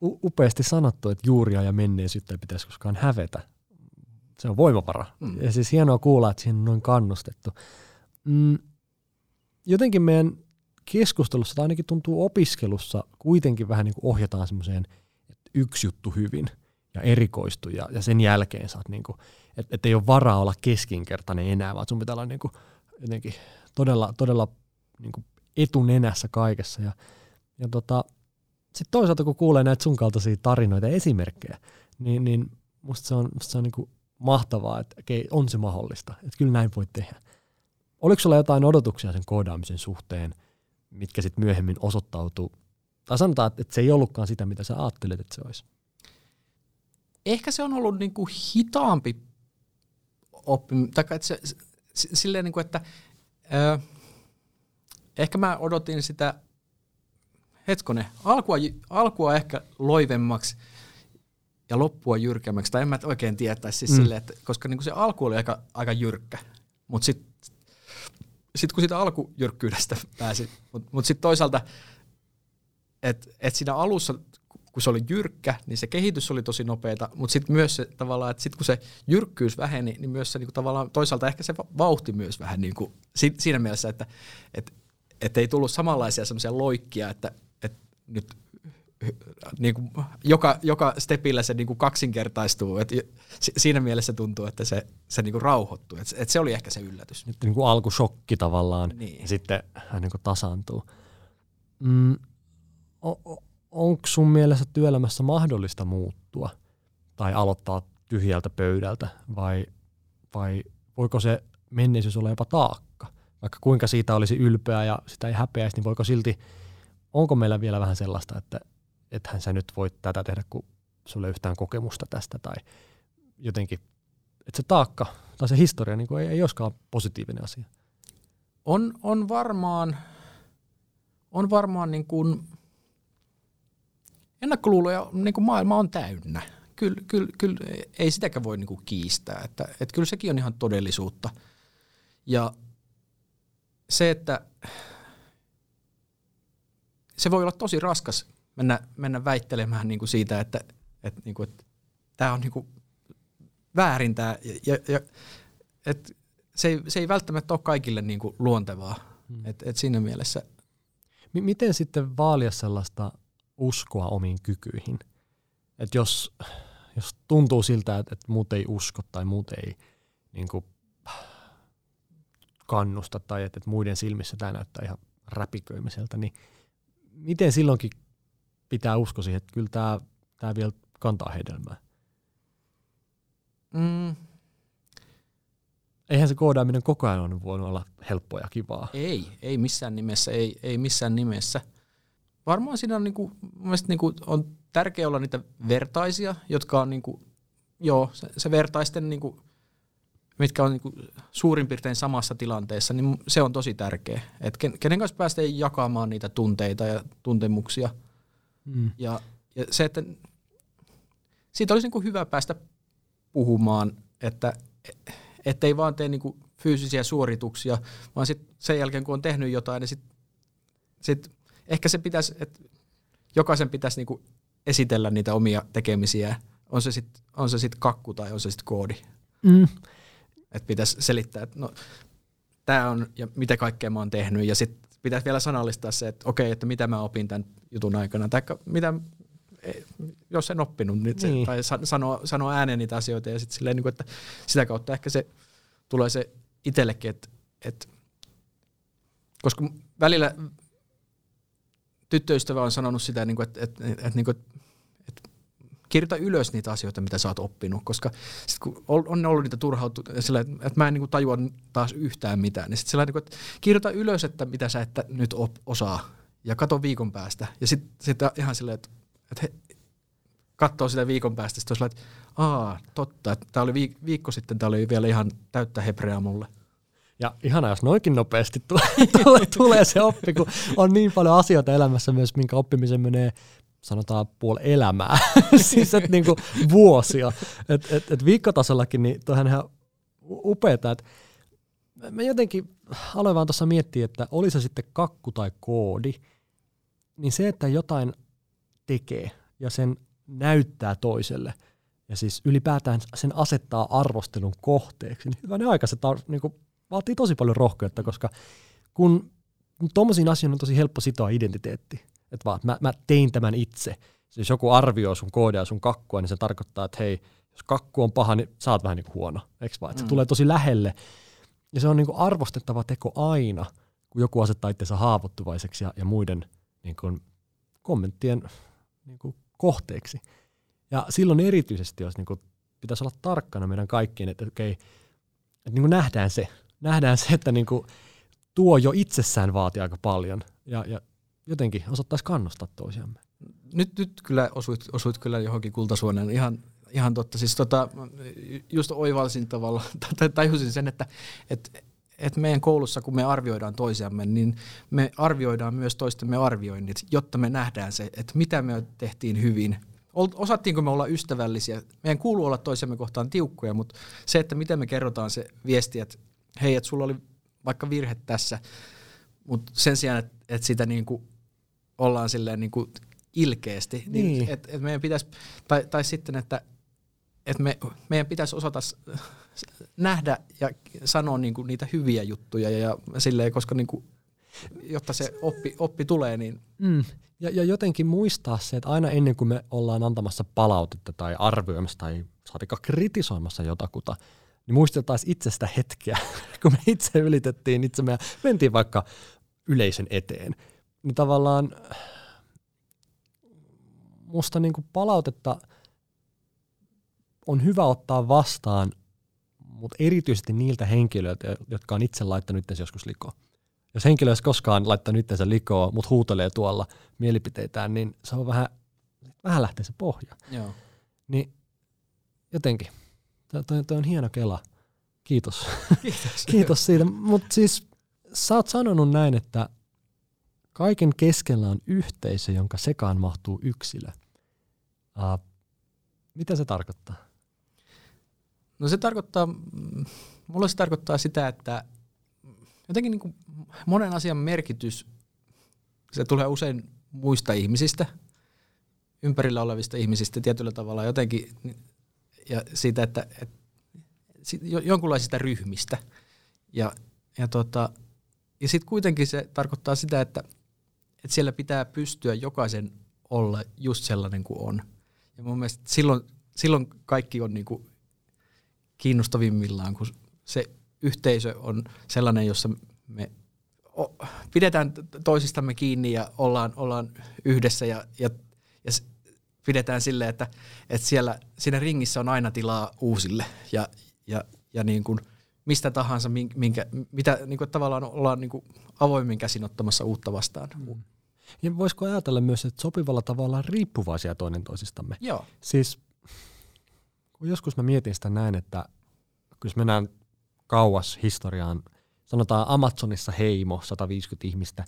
U- upeasti sanottu, että juuria ja menneisyyttä ei pitäisi koskaan hävetä. Se on voimavara. Mm. Ja siis hienoa kuulla, että siihen on noin kannustettu. Mm, jotenkin meidän keskustelussa tai ainakin tuntuu opiskelussa kuitenkin vähän niin kuin ohjataan semmoiseen, että yksi juttu hyvin ja erikoistu ja, ja sen jälkeen saat niin kuin, että et ei ole varaa olla keskinkertainen enää, vaan sun pitää olla niin kuin jotenkin todella, todella niin kuin etunenässä kaikessa ja, ja tota, sitten toisaalta kun kuulee näitä sun kaltaisia tarinoita ja esimerkkejä, niin, niin musta se on, musta se on niin kuin mahtavaa, että okei, on se mahdollista, että kyllä näin voi tehdä. Oliko sulla jotain odotuksia sen koodaamisen suhteen – mitkä sitten myöhemmin osoittautuu, tai sanotaan, että se ei ollutkaan sitä, mitä sä ajattelet, että se olisi? Ehkä se on ollut niinku hitaampi oppiminen, tai että se, silleen niinku, että ö, ehkä mä odotin sitä, hetkone, alkua, alkua ehkä loivemmaksi ja loppua jyrkemmäksi, tai en mä oikein tietäisi siis mm. silleen, että, koska niinku se alku oli aika, aika jyrkkä, mutta sitten sitten kun siitä alkujyrkkyydestä pääsi, mutta mut sitten toisaalta, että et siinä alussa, kun se oli jyrkkä, niin se kehitys oli tosi nopeata, mutta sitten myös se tavallaan, että sitten kun se jyrkkyys väheni, niin myös se niin kuin tavallaan toisaalta ehkä se vauhti myös vähän niin kuin, siinä mielessä, että et, et ei tullut samanlaisia semmoisia loikkia, että, että nyt niin kuin joka, joka stepillä se niin kuin kaksinkertaistuu. Et siinä mielessä tuntuu, että se, se niin kuin rauhoittuu. Et, et se oli ehkä se yllätys. Nyt niin kuin alkushokki tavallaan niin. ja sitten hän niin kuin tasaantuu. Mm, onko sun mielestä työelämässä mahdollista muuttua tai aloittaa tyhjältä pöydältä vai, vai voiko se menneisyys olla jopa taakka? Vaikka kuinka siitä olisi ylpeä ja sitä ei häpeäisi, niin voiko silti, onko meillä vielä vähän sellaista, että ethän sä nyt voit tätä tehdä, kun sulle yhtään kokemusta tästä tai jotenkin, että se taakka tai se historia niin ei, ei olisikaan positiivinen asia. On, on varmaan, on varmaan niin kuin, ennakkoluuloja niin kuin maailma on täynnä. Kyllä, kyllä, kyllä ei sitäkään voi niin kuin kiistää, että, että kyllä sekin on ihan todellisuutta. Ja se, että se voi olla tosi raskas mennä, mennä väittelemään niin kuin siitä, että, että, niin kuin, että tämä on niin kuin väärin tämä, ja, ja, että se, ei, se ei välttämättä ole kaikille niin kuin luontevaa. Hmm. Et, et siinä mielessä. M- miten sitten vaalia sellaista uskoa omiin kykyihin? Et jos, jos tuntuu siltä, että, että muut ei usko tai muut ei niin kuin, kannusta tai että, että muiden silmissä tämä näyttää ihan räpiköimiseltä, niin miten silloinkin pitää usko siihen, että kyllä tämä, tämä vielä kantaa hedelmää? Mm. Eihän se koodaaminen koko ajan ole voinut olla helppoa ja kivaa. Ei, ei missään nimessä, ei, ei missään nimessä. Varmaan siinä on, niinku, niinku, on tärkeää olla niitä vertaisia, jotka on niinku, joo, se, se vertaisten, niinku, mitkä on niinku suurin piirtein samassa tilanteessa, niin se on tosi tärkeä. Et ken, kenen kanssa päästään jakamaan niitä tunteita ja tuntemuksia – Mm. Ja, ja se, että siitä olisi niin kuin hyvä päästä puhumaan, että ettei vaan tee niin kuin fyysisiä suorituksia, vaan sit sen jälkeen kun on tehnyt jotain, niin sit, sit ehkä se pitäisi, että jokaisen pitäisi niin kuin esitellä niitä omia tekemisiä, on se sitten on se sit kakku tai on se sitten koodi. Mm. Että pitäisi selittää, että no, tämä on ja mitä kaikkea mä oon tehnyt ja sitten pitäisi vielä sanallistaa se, että okei, että mitä mä opin tämän jutun aikana, tai mitä, jos en oppinut, niin se, niin. tai sanoo, sanoo ääneen niitä asioita, ja sitten silleen, niin kuin, että sitä kautta ehkä se tulee se itsellekin, että, että koska välillä tyttöystävä on sanonut sitä, niin kuin, että, että, että, että, että kirjoita ylös niitä asioita, mitä sä oot oppinut, koska sit kun on ollut niitä turhautu, sillä, että mä en niin kuin tajua taas yhtään mitään, niin sitten sillä niin että kirjoita ylös, että mitä sä et nyt op, osaa, ja kato viikon päästä. Ja sitten sit ihan silleen, että, että he, katsoo sitä viikon päästä, sitten että aa, totta, että tämä oli viik- viikko sitten, tämä oli vielä ihan täyttä hebreaa mulle. Ja ihana, jos noinkin nopeasti tulee, tulee, tulee se oppi, kun on niin paljon asioita elämässä myös, minkä oppimisen menee sanotaan puoli elämää, siis et niinku vuosia. Et, et, et viikkotasollakin, niin toihan ihan upeeta, että mä jotenkin aloin vaan tuossa miettiä, että oli se sitten kakku tai koodi, niin se, että jotain tekee ja sen näyttää toiselle, ja siis ylipäätään sen asettaa arvostelun kohteeksi, niin hyvä aika se tar- niin vaatii tosi paljon rohkeutta, koska kun tuommoisiin asioihin on tosi helppo sitoa identiteetti, että vaan, mä, mä tein tämän itse. Jos joku arvioi sun koodia sun kakkua, niin se tarkoittaa, että hei, jos kakku on paha, niin sä oot vähän niin kuin huono. Eikö vaan? Että se mm. tulee tosi lähelle. Ja se on niin kuin arvostettava teko aina, kun joku asettaa itsensä haavoittuvaiseksi ja, ja muiden niin kuin, kommenttien niin kuin, kohteeksi. Ja silloin erityisesti, jos niin kuin, pitäisi olla tarkkana meidän kaikkien, että okei, että niin kuin nähdään se, nähdään se, että niin kuin, tuo jo itsessään vaatii aika paljon. Ja, ja jotenkin osattaisi kannustaa toisiamme. Nyt, nyt kyllä osuit, osuit kyllä johonkin kultasuoneen. Ihan, ihan totta. Siis tota, just oivalsin tavalla, tai tajusin sen, että, että että meidän koulussa, kun me arvioidaan toisiamme, niin me arvioidaan myös toistemme arvioinnit, jotta me nähdään se, että mitä me tehtiin hyvin. Osattiinko me olla ystävällisiä? Meidän kuuluu olla toisemme kohtaan tiukkoja, mutta se, että miten me kerrotaan se viesti, että hei, että sulla oli vaikka virhe tässä, mutta sen sijaan, että, että sitä niin kuin ollaan silleen niin kuin ilkeästi. Niin. Niin. niin et, et meidän pitäisi, tai, tai sitten, että et me, meidän pitäisi osata nähdä ja sanoa niinku niitä hyviä juttuja, ja, ja silleen, koska niinku, jotta se oppi, oppi tulee, niin Mm. Ja, ja jotenkin muistaa se, että aina ennen kuin me ollaan antamassa palautetta tai arvioimassa tai saatika kritisoimassa jotakuta, niin muistetaan itse sitä hetkeä, kun me itse ylitettiin itse me mentiin vaikka yleisön eteen. Niin tavallaan musta niin kuin palautetta on hyvä ottaa vastaan, mutta erityisesti niiltä henkilöiltä, jotka on itse laittanut itse joskus likoon. Jos henkilö olisi koskaan laittanut itsensä likoon, mutta huutelee tuolla mielipiteitään, niin se on vähän, vähän lähtee se pohja. joo. Niin jotenkin, toi, toi on hieno kela. Kiitos. Kiitos. Kiitos siitä. Mutta siis sä oot sanonut näin, että kaiken keskellä on yhteisö, jonka sekaan mahtuu yksilö. Uh, mitä se tarkoittaa? No se tarkoittaa, mulle se tarkoittaa sitä, että jotenkin niin kuin monen asian merkitys, se tulee usein muista ihmisistä, ympärillä olevista ihmisistä tietyllä tavalla jotenkin, ja siitä, että, että si- jo- jonkunlaisista ryhmistä. Ja, ja, tota, ja sitten kuitenkin se tarkoittaa sitä, että, että siellä pitää pystyä jokaisen olla just sellainen kuin on. Ja mun mielestä silloin, silloin kaikki on niin kuin kiinnostavimmillaan, kun se yhteisö on sellainen, jossa me pidetään toisistamme kiinni ja ollaan, ollaan yhdessä ja, ja, ja pidetään silleen, että, että siellä, siinä ringissä on aina tilaa uusille ja, ja, ja niin kuin mistä tahansa, min- minkä, mitä niin kuin tavallaan ollaan niin kuin avoimin käsin ottamassa uutta vastaan. Mm. Ja voisiko ajatella myös, että sopivalla tavalla riippuvaisia toinen toisistamme? Joo. Siis kun joskus mä mietin sitä näin, että kun jos mennään kauas historiaan, sanotaan Amazonissa heimo, 150 ihmistä,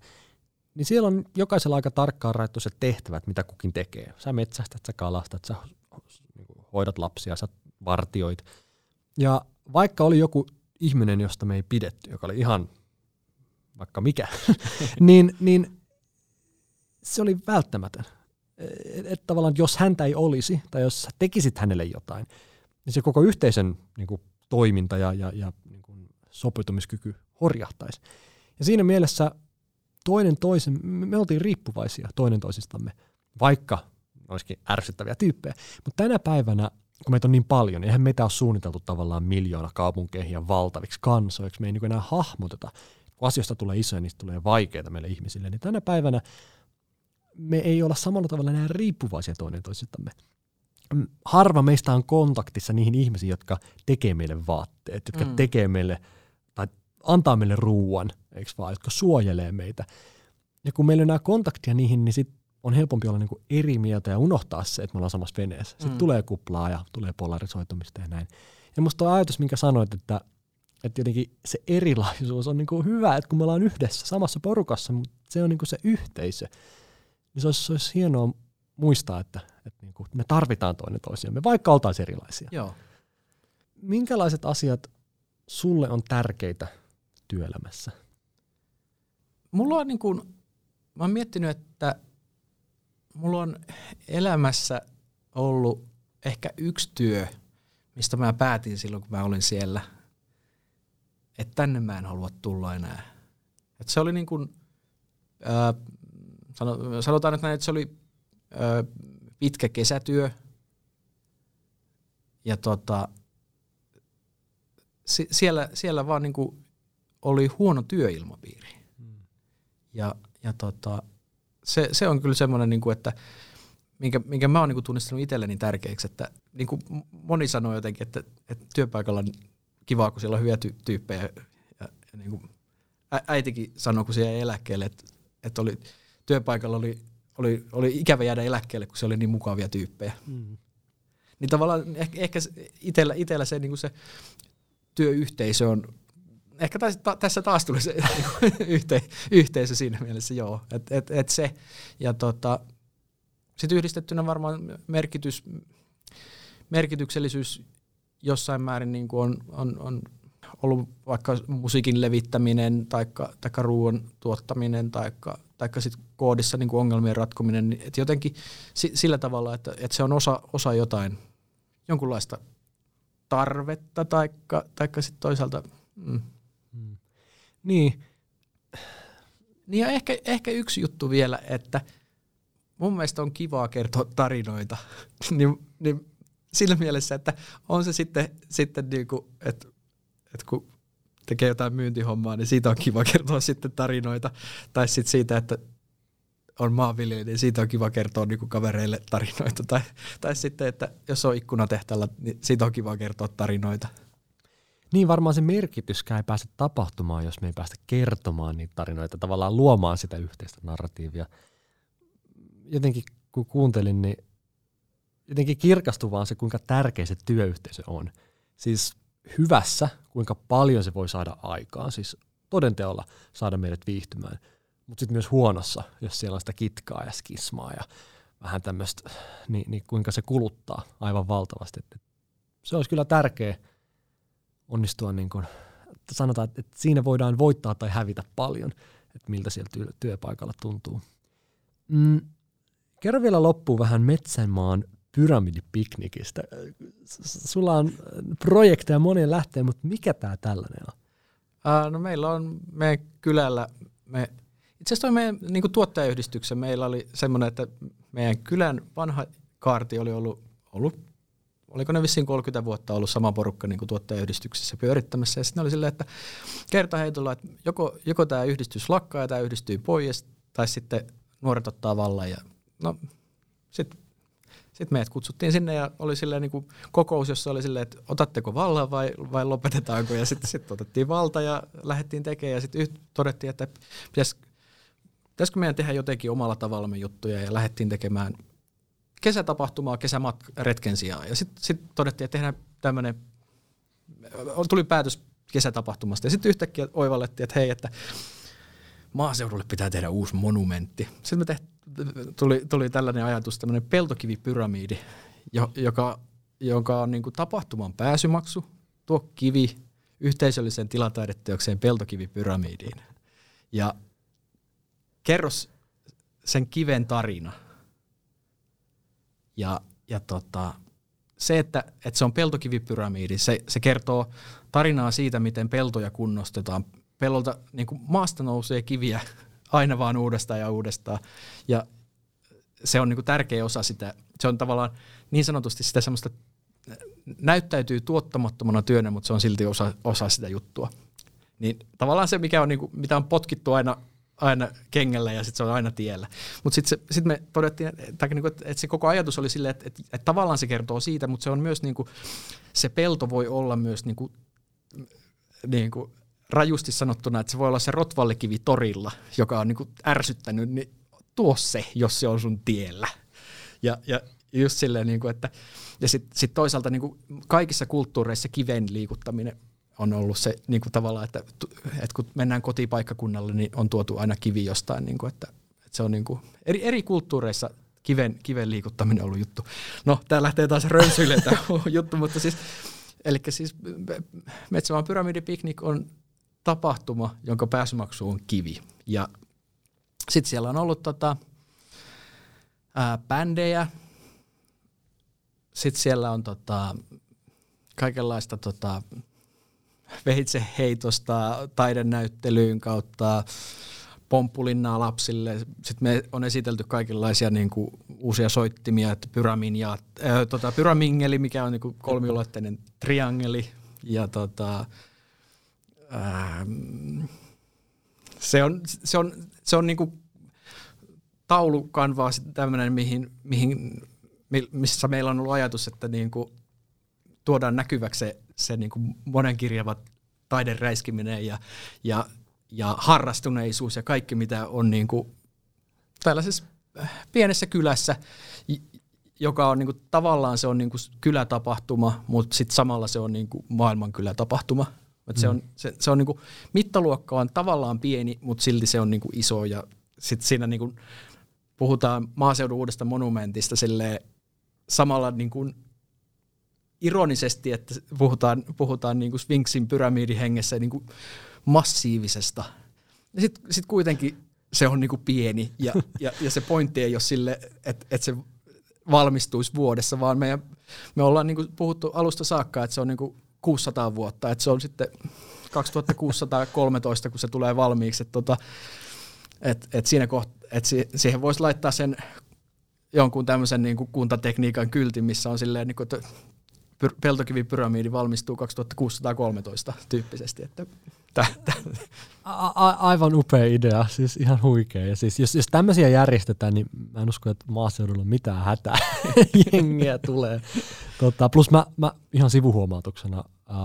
niin siellä on jokaisella aika tarkkaan rajattu se tehtävät, mitä kukin tekee. Sä metsästät, sä kalastat, sä niinku hoidat lapsia, sä vartioit. Ja vaikka oli joku ihminen, josta me ei pidetty, joka oli ihan vaikka mikä, niin, niin se oli välttämätön että et tavallaan jos häntä ei olisi, tai jos tekisit hänelle jotain, niin se koko yhteisön niin kuin, toiminta ja, ja, ja niin kuin, sopeutumiskyky horjahtaisi. Ja siinä mielessä toinen toisen, me me oltiin riippuvaisia toinen toisistamme, vaikka olisikin ärsyttäviä tyyppejä. Mutta tänä päivänä, kun meitä on niin paljon, niin eihän meitä ole suunniteltu tavallaan miljoona kaupunkeihin ja valtaviksi kansoiksi. Me ei niin enää hahmoteta. Kun asioista tulee isoja, niistä tulee vaikeita meille ihmisille. Niin tänä päivänä me ei olla samalla tavalla enää riippuvaisia toinen toisistamme. Mm, Harva meistä on kontaktissa niihin ihmisiin, jotka tekee meille vaatteet, jotka mm. Mm. tekee meille tai antaa meille ruuan, eikö vaan, jotka suojelee meitä. Ja kun meillä on enää kontaktia niihin, niin sit on helpompi olla niinku eri mieltä ja unohtaa se, että me ollaan samassa veneessä. Sitten Mm. tulee kuplaa ja tulee polarisoitumista ja näin. Ja musta tuo ajatus, minkä sanoit, että, että jotenkin se erilaisuus on niinku hyvä, että kun me ollaan yhdessä samassa porukassa, mutta se on niinku se yhteisö, niin se olisi, se olisi hienoa muistaa, että, että niinku me tarvitaan toinen toisiamme, vaikka oltaisiin erilaisia. Joo. Minkälaiset asiat sulle on tärkeitä työelämässä? Mulla on niin kuin, mä oon miettinyt, että mulla on elämässä ollut ehkä yksi työ, mistä mä päätin silloin, kun mä olin siellä, että tänne mä en halua tulla enää. Et se oli niin kuin, sano- sanotaan nyt näin, että se oli ää, pitkä kesätyö. Ja tota, si- siellä, siellä vaan niin oli huono työilmapiiri. Ja, ja tota, se, se on kyllä semmoinen, niin että minkä, minkä mä oon niin tunnistanut itselleni tärkeäksi, että niin moni sanoo jotenkin, että, että työpaikalla on kivaa, kun siellä on hyviä ty- tyyppejä. Ja, ja niin ä- äitikin sanoi, kun se jäi eläkkeelle, että, että oli, työpaikalla oli, oli, oli ikävä jäädä eläkkeelle, kun se oli niin mukavia tyyppejä. Mm. Niin tavallaan ehkä, ehkä itellä, itellä se, niin kuin se työyhteisö on, ehkä taas, ta, tässä taas tuli se yhte, yhteisö siinä mielessä, joo, että et, et se. Ja tota, sitten yhdistettynä varmaan merkitys, merkityksellisyys jossain määrin niin kuin on, on, on ollut vaikka musiikin levittäminen, taikka ruoan tuottaminen, taikka, tai sitten koodissa niin kuin ongelmien ratkominen, niin että jotenkin sillä tavalla, että, että se on osa, osa jotain, jonkunlaista tarvetta, taikka, taikka sitten toisaalta... Mm. Mm. Niin. Niin ja ehkä, ehkä yksi juttu vielä, että mun mielestä on kivaa kertoa tarinoita, niin, niin sillä mielessä, että on se sitten, sitten niin kuin, että, että kun tekee jotain myyntihommaa, niin siitä on kiva kertoa sitten tarinoita. Tai sitten siitä, että on maanviljelijä, niin siitä on kiva kertoa niin kuin kavereille tarinoita. Tai, tai sitten, että jos on ikkunatehtaalla, niin siitä on kiva kertoa tarinoita. Niin varmaan se merkityskään ei pääse tapahtumaan, jos me ei päästä kertomaan niitä tarinoita, tavallaan luomaan sitä yhteistä narratiivia. Jotenkin kun kuuntelin, niin jotenkin kirkastui vaan se, kuinka tärkeä se työyhteisö on. Siis hyvässä, kuinka paljon se voi saada aikaan, siis todenteolla saada meidät viihtymään, mutta sitten myös huonossa, jos siellä on sitä kitkaa ja skismaa ja vähän tämmöistä, niin, niin kuinka se kuluttaa aivan valtavasti. Et se olisi kyllä tärkeä onnistua, niin kuin, että sanotaan, että siinä voidaan voittaa tai hävitä paljon, että miltä siellä työ, työpaikalla tuntuu. Mm, kerro vielä loppuun vähän Metsänmaan pyramidipiknikistä. Sulla on projekteja monien lähteen, mutta mikä tämä tällainen on? Uh, no meillä on meidän kylällä, me, itse asiassa meidän niin tuottajayhdistyksen meillä oli semmoinen, että meidän kylän vanha kaarti oli ollut, ollut oliko ne vissiin 30 vuotta ollut sama porukka niin kuin tuottajayhdistyksessä pyörittämässä. Ja sitten oli silleen, että kertaheitolla, että joko, joko tämä yhdistys lakkaa ja tämä yhdistyy pois, tai sitten nuoret ottaa vallan. Ja no, sitten sitten meidät kutsuttiin sinne ja oli silleen niin kuin kokous, jossa oli silleen, että otatteko vallan vai, vai lopetetaanko. Ja sitten sit otettiin valta ja lähdettiin tekemään ja sitten todettiin, että pitäis, pitäisikö meidän tehdä jotenkin omalla tavallamme juttuja ja lähdettiin tekemään kesätapahtumaa kesäretken sijaan. Ja sitten sit todettiin, että tehdään tämmöinen, tuli päätös kesätapahtumasta ja sitten yhtäkkiä oivallettiin, että hei, että maaseudulle pitää tehdä uusi monumentti. Sitten me tehtiin tuli, tuli tällainen ajatus, tämmöinen peltokivipyramiidi, joka, joka on niin tapahtuman pääsymaksu, tuo kivi yhteisölliseen tilataideteokseen peltokivipyramiidiin. Ja kerros sen kiven tarina. Ja, ja tota, se, että, että se on peltokivipyramiidi, se, se kertoo tarinaa siitä, miten peltoja kunnostetaan. Pellolta niin kuin maasta nousee kiviä aina vaan uudestaan ja uudestaan. Ja se on niin kuin tärkeä osa sitä, se on tavallaan niin sanotusti sitä semmoista, näyttäytyy tuottamattomana työnä, mutta se on silti osa, osa sitä juttua. Niin tavallaan se, mikä on, niin kuin, mitä on potkittu aina, aina kengellä ja sitten se on aina tiellä. Mutta sitten sit me todettiin, että, että, että se koko ajatus oli silleen, että, että, että tavallaan se kertoo siitä, mutta se on myös niin kuin, se pelto voi olla myös niin kuin, niin kuin rajusti sanottuna, että se voi olla se rotvallikivi torilla, joka on niin kuin ärsyttänyt, niin tuo se, jos se on sun tiellä. Ja, ja just silleen, niin kuin, että ja sitten sit toisaalta niin kuin kaikissa kulttuureissa kiven liikuttaminen on ollut se niin kuin tavallaan, että, että kun mennään kotipaikkakunnalle, niin on tuotu aina kivi jostain, niin kuin, että, että se on niin kuin, eri, eri kulttuureissa kiven, kiven liikuttaminen on ollut juttu. No, tää lähtee taas rönsyille tämä juttu, mutta siis, eli siis Metsämaan pyramidipiknik on tapahtuma, jonka pääsymaksu on kivi. Ja sitten siellä on ollut tota, ää, bändejä, sitten siellä on tota, kaikenlaista tota, veitseheitosta taidenäyttelyyn kautta pomppulinnaa lapsille. Sitten me on esitelty kaikenlaisia niin kuin, uusia soittimia, että pyramin ja, ää, tota, pyramingeli, mikä on niin kuin, kolmiulotteinen triangeli ja tota, ää, se on, se on, se on niinku taulukanvaa tämmöinen, mihin, mihin, missä meillä on ollut ajatus, että niinku tuodaan näkyväksi se, se niinku monenkirjava taiden räiskiminen ja, ja, ja harrastuneisuus ja kaikki, mitä on niinku tällaisessa äh, pienessä kylässä, joka on niinku, tavallaan se on niinku kylätapahtuma, mutta sitten samalla se on niinku maailman kylätapahtuma. Et mm. se on, se, se on niinku, mittaluokka on tavallaan pieni, mutta silti se on niinku iso ja sitten siinä niinku puhutaan maaseudun uudesta monumentista silleen samalla niinku ironisesti, että puhutaan, puhutaan niinku Sphinxin pyramidihengessä niinku massiivisesta. Sitten sit kuitenkin se on niinku pieni ja, ja, ja se pointti ei ole sille, että, että se valmistuisi vuodessa, vaan meidän, me ollaan niinku puhuttu alusta saakka, että se on niinku 600 vuotta, että se on sitten 2613, kun se tulee valmiiksi, että tota, et, et siinä koht, et si, siihen voisi laittaa sen jonkun tämmöisen niin kuin kuntatekniikan kyltin, missä on silleen, niin kuin, että peltokivipyramiidi valmistuu 2613 tyyppisesti. Että A- a- aivan upea idea, siis ihan huikea. Ja siis, jos, jos tämmöisiä järjestetään, niin mä en usko, että maaseudulla on mitään hätää. Jengiä tulee. Tota, plus mä, mä ihan sivuhuomautuksena, äh,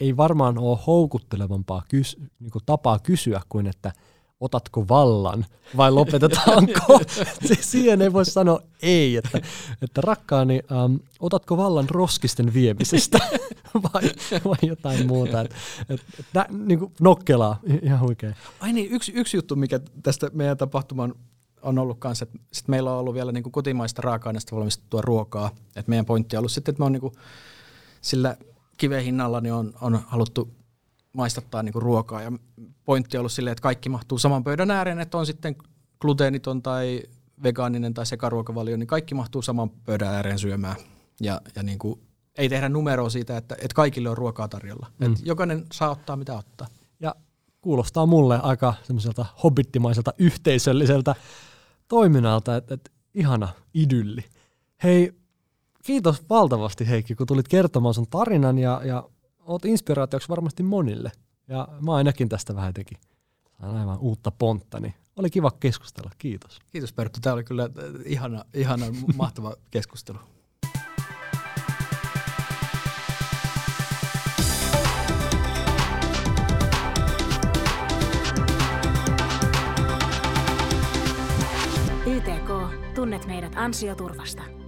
ei varmaan ole houkuttelevampaa kys, niin tapaa kysyä kuin, että – otatko vallan vai lopetetaanko? Siihen ei voi sanoa ei, että, että rakkaani, ähm, otatko vallan roskisten viemisestä vai, vai jotain muuta. Et, et, et, niin kuin nokkelaa, ihan huikea. Ai niin, yksi, yksi juttu, mikä tästä meidän tapahtuman on ollut kanssa, että sit meillä on ollut vielä niin kuin kotimaista raaka-aineista valmistettua ruokaa. Et meidän pointti on ollut sitten, että me on niin kuin sillä kiven hinnalla niin on, on haluttu maistattaa niin kuin ruokaa. Ja pointti on ollut silleen, että kaikki mahtuu saman pöydän ääreen, että on sitten gluteeniton tai vegaaninen tai sekaruokavalio, niin kaikki mahtuu saman pöydän ääreen syömään. Ja, ja niin kuin, ei tehdä numeroa siitä, että, että kaikille on ruokaa tarjolla. Mm. Että jokainen saa ottaa mitä ottaa. Ja kuulostaa mulle aika semmoiselta hobbittimaiselta yhteisölliseltä toiminnalta, että, että ihana idylli. Hei, kiitos valtavasti Heikki, kun tulit kertomaan sun tarinan ja, ja oot inspiraatioksi varmasti monille. Ja mä ainakin tästä vähän teki. Saan aivan uutta pontta, niin oli kiva keskustella. Kiitos. Kiitos Perttu. Tämä oli kyllä äh, ihana, ihana mahtava keskustelu. YTK. Tunnet meidät ansioturvasta.